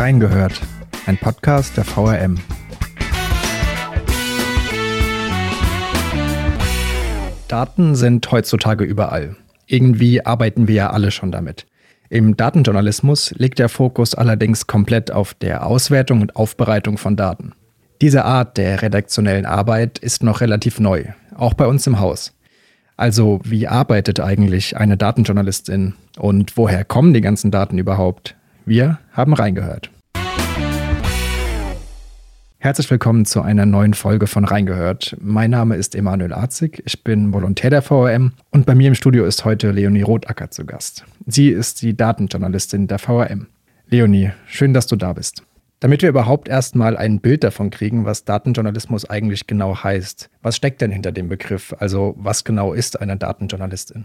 Reingehört, ein Podcast der VRM. Daten sind heutzutage überall. Irgendwie arbeiten wir ja alle schon damit. Im Datenjournalismus liegt der Fokus allerdings komplett auf der Auswertung und Aufbereitung von Daten. Diese Art der redaktionellen Arbeit ist noch relativ neu, auch bei uns im Haus. Also wie arbeitet eigentlich eine Datenjournalistin und woher kommen die ganzen Daten überhaupt? Wir haben reingehört. Herzlich willkommen zu einer neuen Folge von Reingehört. Mein Name ist Emanuel Arzig, ich bin Volontär der VRM und bei mir im Studio ist heute Leonie Rotacker zu Gast. Sie ist die Datenjournalistin der VRM. Leonie, schön, dass du da bist. Damit wir überhaupt erstmal ein Bild davon kriegen, was Datenjournalismus eigentlich genau heißt. Was steckt denn hinter dem Begriff? Also was genau ist eine Datenjournalistin?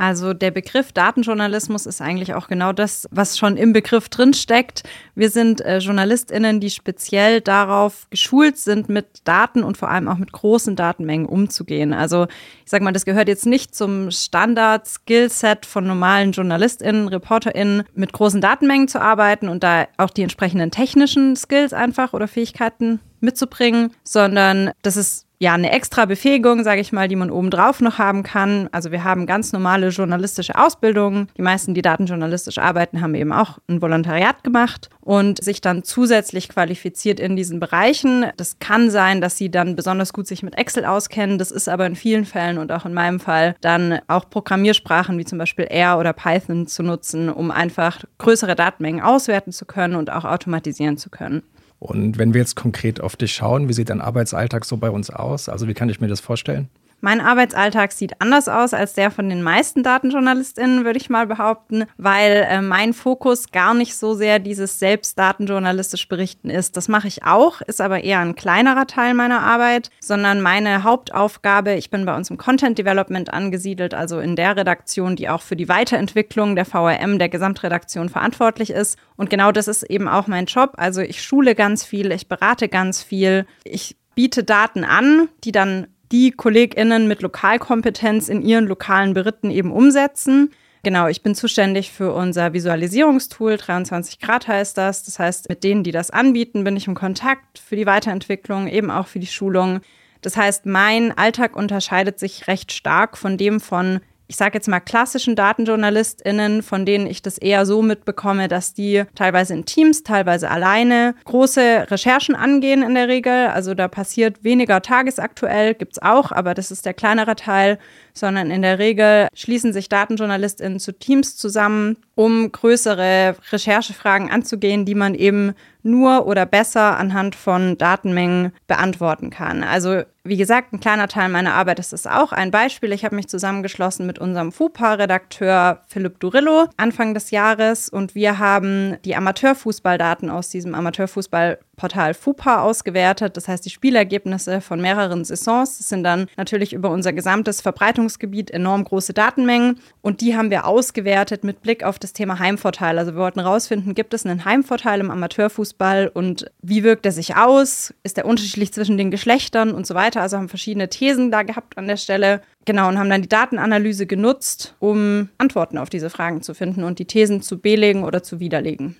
Also der Begriff Datenjournalismus ist eigentlich auch genau das, was schon im Begriff drinsteckt. Wir sind äh, JournalistInnen, die speziell darauf geschult sind, mit Daten und vor allem auch mit großen Datenmengen umzugehen. Also ich sage mal, das gehört jetzt nicht zum Standard-Skillset von normalen JournalistInnen, ReporterInnen, mit großen Datenmengen zu arbeiten und da auch die entsprechenden technischen Skills einfach oder Fähigkeiten mitzubringen, sondern das ist ja eine extra Befähigung, sage ich mal, die man obendrauf noch haben kann. Also wir haben ganz normale journalistische Ausbildungen. Die meisten, die datenjournalistisch arbeiten, haben eben auch ein Volontariat gemacht und sich dann zusätzlich qualifiziert in diesen Bereichen. Das kann sein, dass sie dann besonders gut sich mit Excel auskennen. Das ist aber in vielen Fällen und auch in meinem Fall dann auch Programmiersprachen wie zum Beispiel R oder Python zu nutzen, um einfach größere Datenmengen auswerten zu können und auch automatisieren zu können. Und wenn wir jetzt konkret auf dich schauen, wie sieht dein Arbeitsalltag so bei uns aus? Also wie kann ich mir das vorstellen? Mein Arbeitsalltag sieht anders aus als der von den meisten Datenjournalistinnen, würde ich mal behaupten, weil äh, mein Fokus gar nicht so sehr dieses selbst datenjournalistisch Berichten ist. Das mache ich auch, ist aber eher ein kleinerer Teil meiner Arbeit, sondern meine Hauptaufgabe, ich bin bei uns im Content Development angesiedelt, also in der Redaktion, die auch für die Weiterentwicklung der VRM, der Gesamtredaktion verantwortlich ist. Und genau das ist eben auch mein Job. Also ich schule ganz viel, ich berate ganz viel, ich biete Daten an, die dann die KollegInnen mit Lokalkompetenz in ihren lokalen Beritten eben umsetzen. Genau, ich bin zuständig für unser Visualisierungstool, 23 Grad heißt das. Das heißt, mit denen, die das anbieten, bin ich im Kontakt für die Weiterentwicklung, eben auch für die Schulung. Das heißt, mein Alltag unterscheidet sich recht stark von dem von ich sage jetzt mal, klassischen DatenjournalistInnen, von denen ich das eher so mitbekomme, dass die teilweise in Teams, teilweise alleine große Recherchen angehen in der Regel. Also da passiert weniger tagesaktuell, gibt es auch, aber das ist der kleinere Teil, sondern in der Regel schließen sich DatenjournalistInnen zu Teams zusammen, um größere Recherchefragen anzugehen, die man eben nur oder besser anhand von Datenmengen beantworten kann. Also wie gesagt, ein kleiner Teil meiner Arbeit ist es auch. Ein Beispiel, ich habe mich zusammengeschlossen mit unserem FUPA-Redakteur Philipp Durillo Anfang des Jahres und wir haben die Amateurfußballdaten aus diesem Amateurfußballportal FUPA ausgewertet. Das heißt, die Spielergebnisse von mehreren Saisons. Sind dann natürlich über unser gesamtes Verbreitungsgebiet enorm große Datenmengen und die haben wir ausgewertet mit Blick auf das Thema Heimvorteil. Also wir wollten herausfinden, gibt es einen Heimvorteil im Amateurfußball und wie wirkt er sich aus? Ist er unterschiedlich zwischen den Geschlechtern und so weiter? weiter. Also haben verschiedene Thesen da gehabt an der Stelle. Genau, und haben dann die Datenanalyse genutzt, um Antworten auf diese Fragen zu finden und die Thesen zu belegen oder zu widerlegen.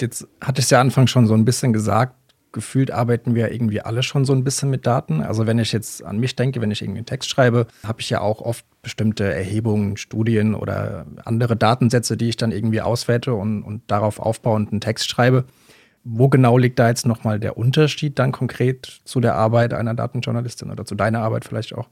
Jetzt hatte ich es ja Anfang schon so ein bisschen gesagt, gefühlt arbeiten wir irgendwie alle schon so ein bisschen mit Daten. Also wenn ich jetzt an mich denke, wenn ich irgendwie einen Text schreibe, habe ich ja auch oft bestimmte Erhebungen, Studien oder andere Datensätze, die ich dann irgendwie auswerte und, und darauf aufbauend einen Text schreibe. Wo genau liegt da jetzt nochmal der Unterschied dann konkret zu der Arbeit einer Datenjournalistin oder zu deiner Arbeit vielleicht auch?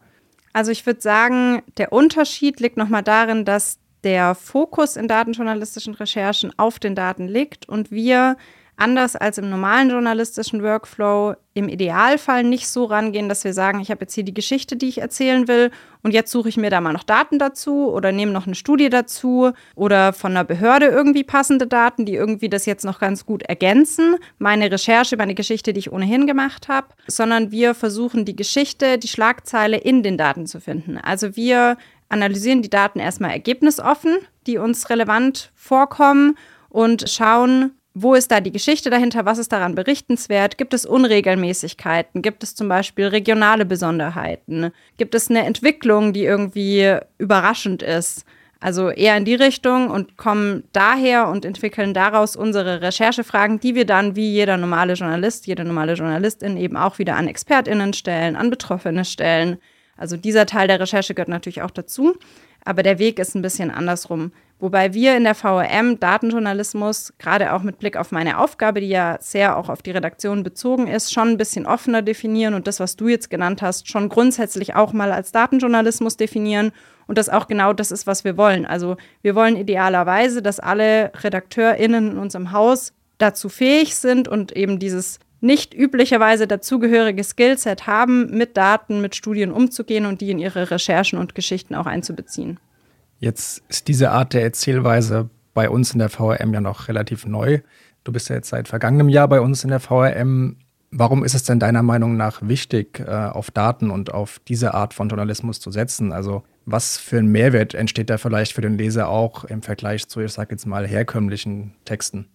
Also ich würde sagen, der Unterschied liegt nochmal darin, dass der Fokus in datenjournalistischen Recherchen auf den Daten liegt und wir anders als im normalen journalistischen Workflow im Idealfall nicht so rangehen, dass wir sagen, ich habe jetzt hier die Geschichte, die ich erzählen will und jetzt suche ich mir da mal noch Daten dazu oder nehme noch eine Studie dazu oder von einer Behörde irgendwie passende Daten, die irgendwie das jetzt noch ganz gut ergänzen, meine Recherche, meine Geschichte, die ich ohnehin gemacht habe, sondern wir versuchen die Geschichte, die Schlagzeile in den Daten zu finden. Also wir analysieren die Daten erstmal ergebnisoffen, die uns relevant vorkommen und schauen, wo ist da die Geschichte dahinter? Was ist daran berichtenswert? Gibt es Unregelmäßigkeiten? Gibt es zum Beispiel regionale Besonderheiten? Gibt es eine Entwicklung, die irgendwie überraschend ist? Also eher in die Richtung und kommen daher und entwickeln daraus unsere Recherchefragen, die wir dann wie jeder normale Journalist, jede normale Journalistin eben auch wieder an ExpertInnen stellen, an Betroffene stellen. Also dieser Teil der Recherche gehört natürlich auch dazu, aber der Weg ist ein bisschen andersrum. Wobei wir in der VRM Datenjournalismus, gerade auch mit Blick auf meine Aufgabe, die ja sehr auch auf die Redaktion bezogen ist, schon ein bisschen offener definieren und das, was du jetzt genannt hast, schon grundsätzlich auch mal als Datenjournalismus definieren und das auch genau das ist, was wir wollen. Also wir wollen idealerweise, dass alle RedakteurInnen in unserem Haus dazu fähig sind und eben dieses nicht üblicherweise dazugehörige Skillset haben, mit Daten, mit Studien umzugehen und die in ihre Recherchen und Geschichten auch einzubeziehen. Jetzt ist diese Art der Erzählweise bei uns in der VRM ja noch relativ neu. Du bist ja jetzt seit vergangenem Jahr bei uns in der VRM. Warum ist es denn deiner Meinung nach wichtig, äh, auf Daten und auf diese Art von Journalismus zu setzen? Also was für ein Mehrwert entsteht da vielleicht für den Leser auch im Vergleich zu, ich sage jetzt mal, herkömmlichen Texten?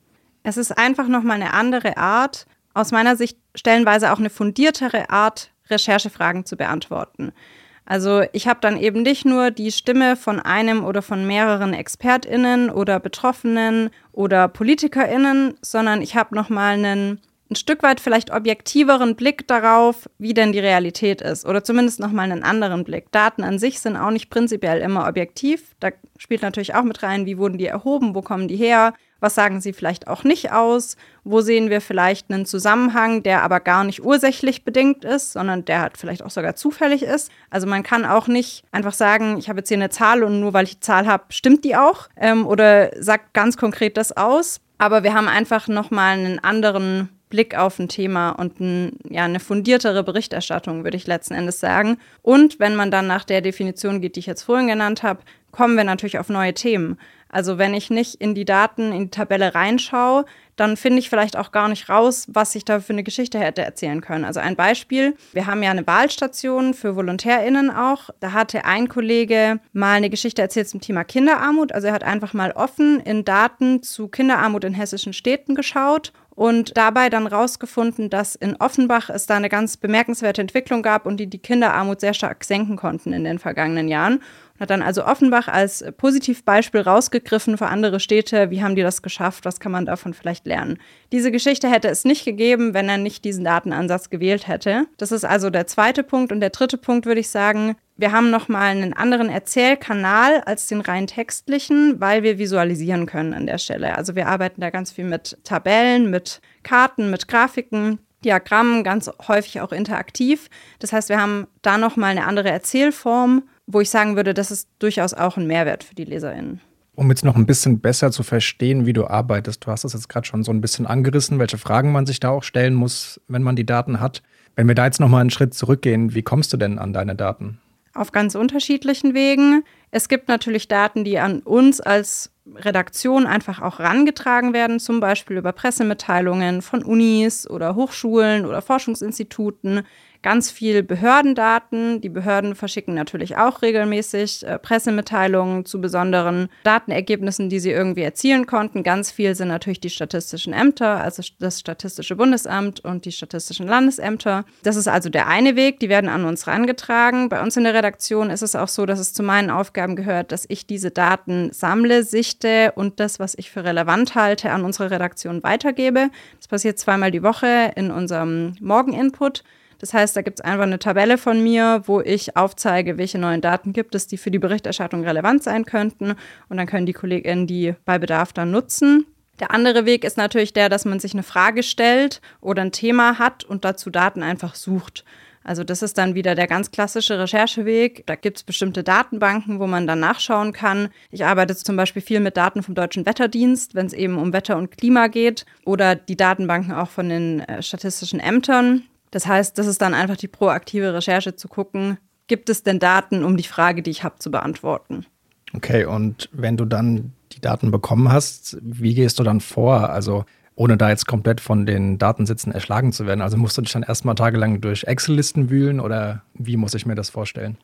Es ist einfach nochmal eine andere Art, aus meiner Sicht stellenweise auch eine fundiertere Art, Recherchefragen zu beantworten. Also ich habe dann eben nicht nur die Stimme von einem oder von mehreren Expertinnen oder Betroffenen oder Politikerinnen, sondern ich habe noch mal einen ein Stück weit vielleicht objektiveren Blick darauf, wie denn die Realität ist oder zumindest noch mal einen anderen Blick. Daten an sich sind auch nicht prinzipiell immer objektiv. Da spielt natürlich auch mit rein, wie wurden die erhoben, wo kommen die her, was sagen sie vielleicht auch nicht aus, wo sehen wir vielleicht einen Zusammenhang, der aber gar nicht ursächlich bedingt ist, sondern der halt vielleicht auch sogar zufällig ist. Also man kann auch nicht einfach sagen, ich habe jetzt hier eine Zahl und nur weil ich die Zahl habe, stimmt die auch ähm, oder sagt ganz konkret das aus. Aber wir haben einfach nochmal einen anderen Blick auf ein Thema und ein, ja, eine fundiertere Berichterstattung, würde ich letzten Endes sagen. Und wenn man dann nach der Definition geht, die ich jetzt vorhin genannt habe, kommen wir natürlich auf neue Themen. Also wenn ich nicht in die Daten, in die Tabelle reinschaue, dann finde ich vielleicht auch gar nicht raus, was ich da für eine Geschichte hätte erzählen können. Also ein Beispiel, wir haben ja eine Wahlstation für VolontärInnen auch. Da hatte ein Kollege mal eine Geschichte erzählt zum Thema Kinderarmut. Also er hat einfach mal offen in Daten zu Kinderarmut in hessischen Städten geschaut und dabei dann rausgefunden, dass in Offenbach es da eine ganz bemerkenswerte Entwicklung gab und die die Kinderarmut sehr stark senken konnten in den vergangenen Jahren. Und hat dann also Offenbach als Positivbeispiel rausgegriffen für andere Städte. Wie haben die das geschafft? Was kann man davon vielleicht lernen? Diese Geschichte hätte es nicht gegeben, wenn er nicht diesen Datenansatz gewählt hätte. Das ist also der zweite Punkt. Und der dritte Punkt würde ich sagen, wir haben nochmal einen anderen Erzählkanal als den rein textlichen, weil wir visualisieren können an der Stelle. Also wir arbeiten da ganz viel mit Tabellen, mit Karten, mit Grafiken. Diagrammen, ganz häufig auch interaktiv. Das heißt, wir haben da nochmal eine andere Erzählform, wo ich sagen würde, das ist durchaus auch ein Mehrwert für die LeserInnen. Um jetzt noch ein bisschen besser zu verstehen, wie du arbeitest, du hast das jetzt gerade schon so ein bisschen angerissen, welche Fragen man sich da auch stellen muss, wenn man die Daten hat. Wenn wir da jetzt nochmal einen Schritt zurückgehen, wie kommst du denn an deine Daten? auf ganz unterschiedlichen Wegen. Es gibt natürlich Daten, die an uns als Redaktion einfach auch rangetragen werden, zum Beispiel über Pressemitteilungen von Unis oder Hochschulen oder Forschungsinstituten ganz viel Behördendaten. Die Behörden verschicken natürlich auch regelmäßig äh, Pressemitteilungen zu besonderen Datenergebnissen, die sie irgendwie erzielen konnten. Ganz viel sind natürlich die statistischen Ämter, also das Statistische Bundesamt und die statistischen Landesämter. Das ist also der eine Weg, die werden an uns rangetragen. Bei uns in der Redaktion ist es auch so, dass es zu meinen Aufgaben gehört, dass ich diese Daten sammle, sichte und das, was ich für relevant halte, an unsere Redaktion weitergebe. Das passiert zweimal die Woche in unserem Morgeninput. Das heißt, da gibt es einfach eine Tabelle von mir, wo ich aufzeige, welche neuen Daten gibt es, die für die Berichterstattung relevant sein könnten. Und dann können die KollegInnen die bei Bedarf dann nutzen. Der andere Weg ist natürlich der, dass man sich eine Frage stellt oder ein Thema hat und dazu Daten einfach sucht. Also das ist dann wieder der ganz klassische Rechercheweg. Da gibt es bestimmte Datenbanken, wo man dann nachschauen kann. Ich arbeite zum Beispiel viel mit Daten vom Deutschen Wetterdienst, wenn es eben um Wetter und Klima geht, oder die Datenbanken auch von den äh, statistischen Ämtern. Das heißt, das ist dann einfach die proaktive Recherche zu gucken, gibt es denn Daten, um die Frage, die ich habe, zu beantworten. Okay, und wenn du dann die Daten bekommen hast, wie gehst du dann vor? Also ohne da jetzt komplett von den Datensitzen erschlagen zu werden. Also musst du dich dann erstmal tagelang durch Excel-Listen wühlen oder wie muss ich mir das vorstellen?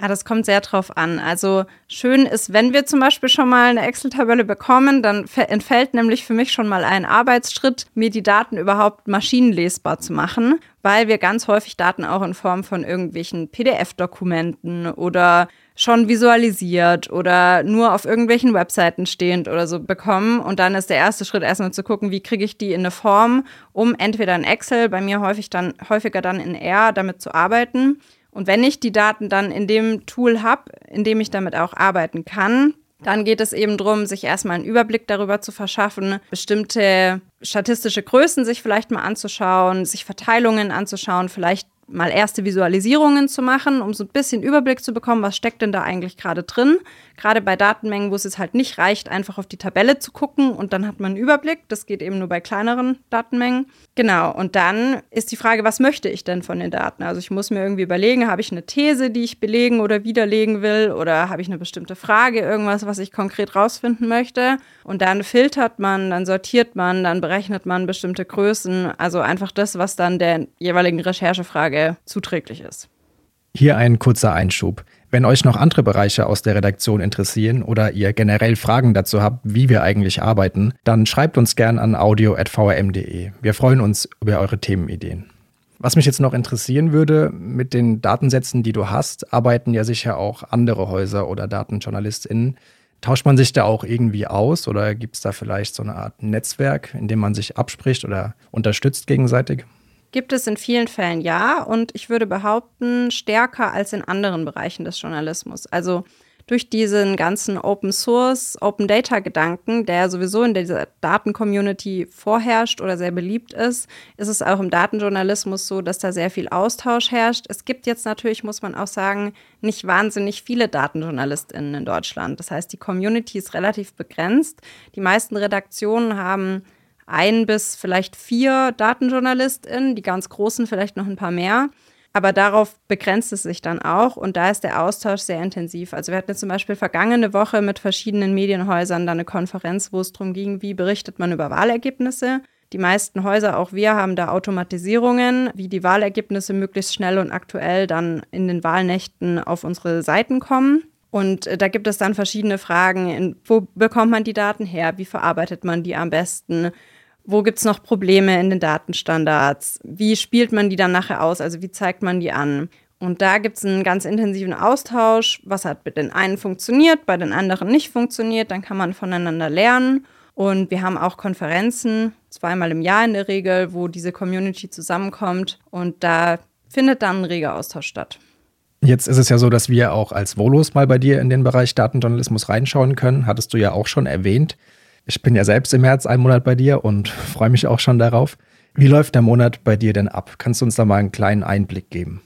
Ja, das kommt sehr drauf an. Also schön ist, wenn wir zum Beispiel schon mal eine Excel-Tabelle bekommen, dann entfällt nämlich für mich schon mal ein Arbeitsschritt, mir die Daten überhaupt maschinenlesbar zu machen, weil wir ganz häufig Daten auch in Form von irgendwelchen PDF-Dokumenten oder schon visualisiert oder nur auf irgendwelchen Webseiten stehend oder so bekommen. Und dann ist der erste Schritt erstmal zu gucken, wie kriege ich die in eine Form, um entweder in Excel, bei mir häufig dann, häufiger dann in R damit zu arbeiten und wenn ich die Daten dann in dem Tool habe, in dem ich damit auch arbeiten kann, dann geht es eben darum, sich erstmal einen Überblick darüber zu verschaffen, bestimmte statistische Größen sich vielleicht mal anzuschauen, sich Verteilungen anzuschauen, vielleicht mal erste Visualisierungen zu machen, um so ein bisschen Überblick zu bekommen, was steckt denn da eigentlich gerade drin. Gerade bei Datenmengen, wo es jetzt halt nicht reicht, einfach auf die Tabelle zu gucken und dann hat man einen Überblick. Das geht eben nur bei kleineren Datenmengen. Genau, und dann ist die Frage, was möchte ich denn von den Daten? Also ich muss mir irgendwie überlegen, habe ich eine These, die ich belegen oder widerlegen will oder habe ich eine bestimmte Frage, irgendwas, was ich konkret rausfinden möchte? Und dann filtert man, dann sortiert man, dann berechnet man bestimmte Größen, also einfach das, was dann der jeweiligen Recherchefrage zuträglich ist. Hier ein kurzer Einschub. Wenn euch noch andere Bereiche aus der Redaktion interessieren oder ihr generell Fragen dazu habt, wie wir eigentlich arbeiten, dann schreibt uns gern an audio.vrm.de. Wir freuen uns über eure Themenideen. Was mich jetzt noch interessieren würde, mit den Datensätzen, die du hast, arbeiten ja sicher auch andere Häuser oder DatenjournalistInnen. Tauscht man sich da auch irgendwie aus oder gibt es da vielleicht so eine Art Netzwerk, in dem man sich abspricht oder unterstützt gegenseitig? Gibt es in vielen Fällen ja und ich würde behaupten, stärker als in anderen Bereichen des Journalismus. Also durch diesen ganzen Open Source, Open Data Gedanken, der sowieso in dieser Daten-Community vorherrscht oder sehr beliebt ist, ist es auch im Datenjournalismus so, dass da sehr viel Austausch herrscht. Es gibt jetzt natürlich, muss man auch sagen, nicht wahnsinnig viele DatenjournalistInnen in Deutschland. Das heißt, die Community ist relativ begrenzt. Die meisten Redaktionen haben ein bis vielleicht vier DatenjournalistInnen, die ganz großen vielleicht noch ein paar mehr. Aber darauf begrenzt es sich dann auch und da ist der Austausch sehr intensiv. Also wir hatten zum Beispiel vergangene Woche mit verschiedenen Medienhäusern dann eine Konferenz, wo es darum ging, wie berichtet man über Wahlergebnisse. Die meisten Häuser, auch wir, haben da Automatisierungen, wie die Wahlergebnisse möglichst schnell und aktuell dann in den Wahlnächten auf unsere Seiten kommen. Und äh, da gibt es dann verschiedene Fragen. Wo bekommt man die Daten her? Wie verarbeitet man die am besten? Wo gibt es noch Probleme in den Datenstandards? Wie spielt man die dann nachher aus? Also wie zeigt man die an? Und da gibt es einen ganz intensiven Austausch. Was hat mit den einen funktioniert, bei den anderen nicht funktioniert? Dann kann man voneinander lernen. Und wir haben auch Konferenzen, zweimal im Jahr in der Regel, wo diese Community zusammenkommt. Und da findet dann ein reger Austausch statt. Jetzt ist es ja so, dass wir auch als Volos mal bei dir in den Bereich Datenjournalismus reinschauen können. Hattest du ja auch schon erwähnt. Ich bin ja selbst im März einen Monat bei dir und freue mich auch schon darauf. Wie läuft der Monat bei dir denn ab? Kannst du uns da mal einen kleinen Einblick geben?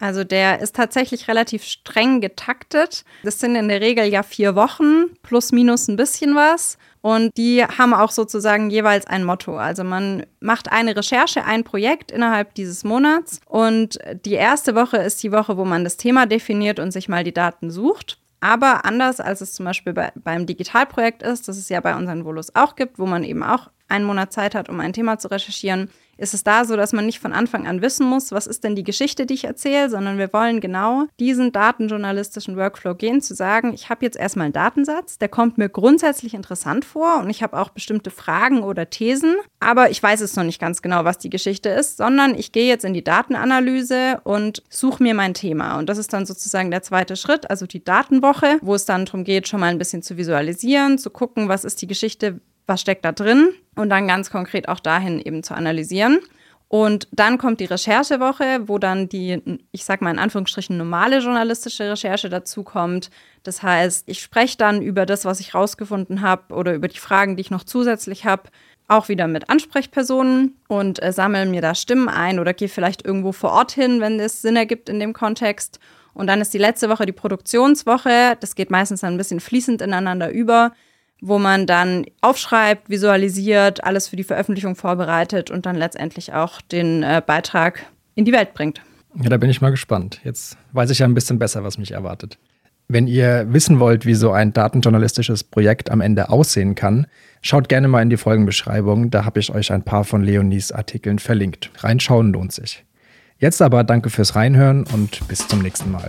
Also der ist tatsächlich relativ streng getaktet. Das sind in der Regel ja vier Wochen plus minus ein bisschen was. Und die haben auch sozusagen jeweils ein Motto. Also man macht eine Recherche, ein Projekt innerhalb dieses Monats. Und die erste Woche ist die Woche, wo man das Thema definiert und sich mal die Daten sucht. Aber anders als es zum Beispiel bei, beim Digitalprojekt ist, das es ja bei unseren Volos auch gibt, wo man eben auch einen Monat Zeit hat, um ein Thema zu recherchieren, ist es da so, dass man nicht von Anfang an wissen muss, was ist denn die Geschichte, die ich erzähle, sondern wir wollen genau diesen datenjournalistischen Workflow gehen, zu sagen, ich habe jetzt erstmal einen Datensatz, der kommt mir grundsätzlich interessant vor und ich habe auch bestimmte Fragen oder Thesen, aber ich weiß es noch nicht ganz genau, was die Geschichte ist, sondern ich gehe jetzt in die Datenanalyse und suche mir mein Thema. Und das ist dann sozusagen der zweite Schritt, also die Datenwoche, wo es dann darum geht, schon mal ein bisschen zu visualisieren, zu gucken, was ist die Geschichte, was steckt da drin und dann ganz konkret auch dahin eben zu analysieren. Und dann kommt die Recherchewoche, wo dann die, ich sag mal in Anführungsstrichen, normale journalistische Recherche dazu kommt. Das heißt, ich spreche dann über das, was ich rausgefunden habe oder über die Fragen, die ich noch zusätzlich habe, auch wieder mit Ansprechpersonen und äh, sammle mir da Stimmen ein oder gehe vielleicht irgendwo vor Ort hin, wenn es Sinn ergibt in dem Kontext. Und dann ist die letzte Woche die Produktionswoche. Das geht meistens dann ein bisschen fließend ineinander über wo man dann aufschreibt, visualisiert, alles für die Veröffentlichung vorbereitet und dann letztendlich auch den äh, Beitrag in die Welt bringt. Ja, da bin ich mal gespannt. Jetzt weiß ich ja ein bisschen besser, was mich erwartet. Wenn ihr wissen wollt, wie so ein datenjournalistisches Projekt am Ende aussehen kann, schaut gerne mal in die Folgenbeschreibung. Da habe ich euch ein paar von Leonies Artikeln verlinkt. Reinschauen lohnt sich. Jetzt aber danke fürs Reinhören und bis zum nächsten Mal.